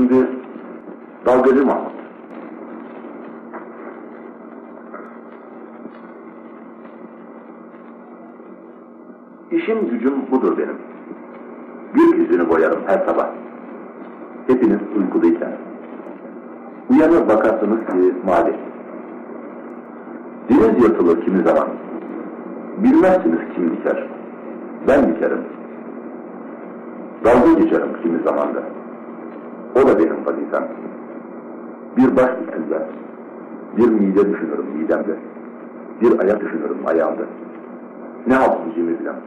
Şimdi dalgacı Mahmut. İşim gücüm budur benim. Gökyüzünü boyarım her sabah. Hepiniz uykuluyken. Uyanır bakarsınız ki mavi. Deniz yatılır kimi zaman. Bilmezsiniz kim diker. Ben dikerim. Dalga geçerim kimi zamanda. O da benim vazifem. Bir baş dikilmez. Bir mide düşünürüm midemde. Bir ayak düşünürüm ayağımda. Ne halt diyeceğimi bilemem.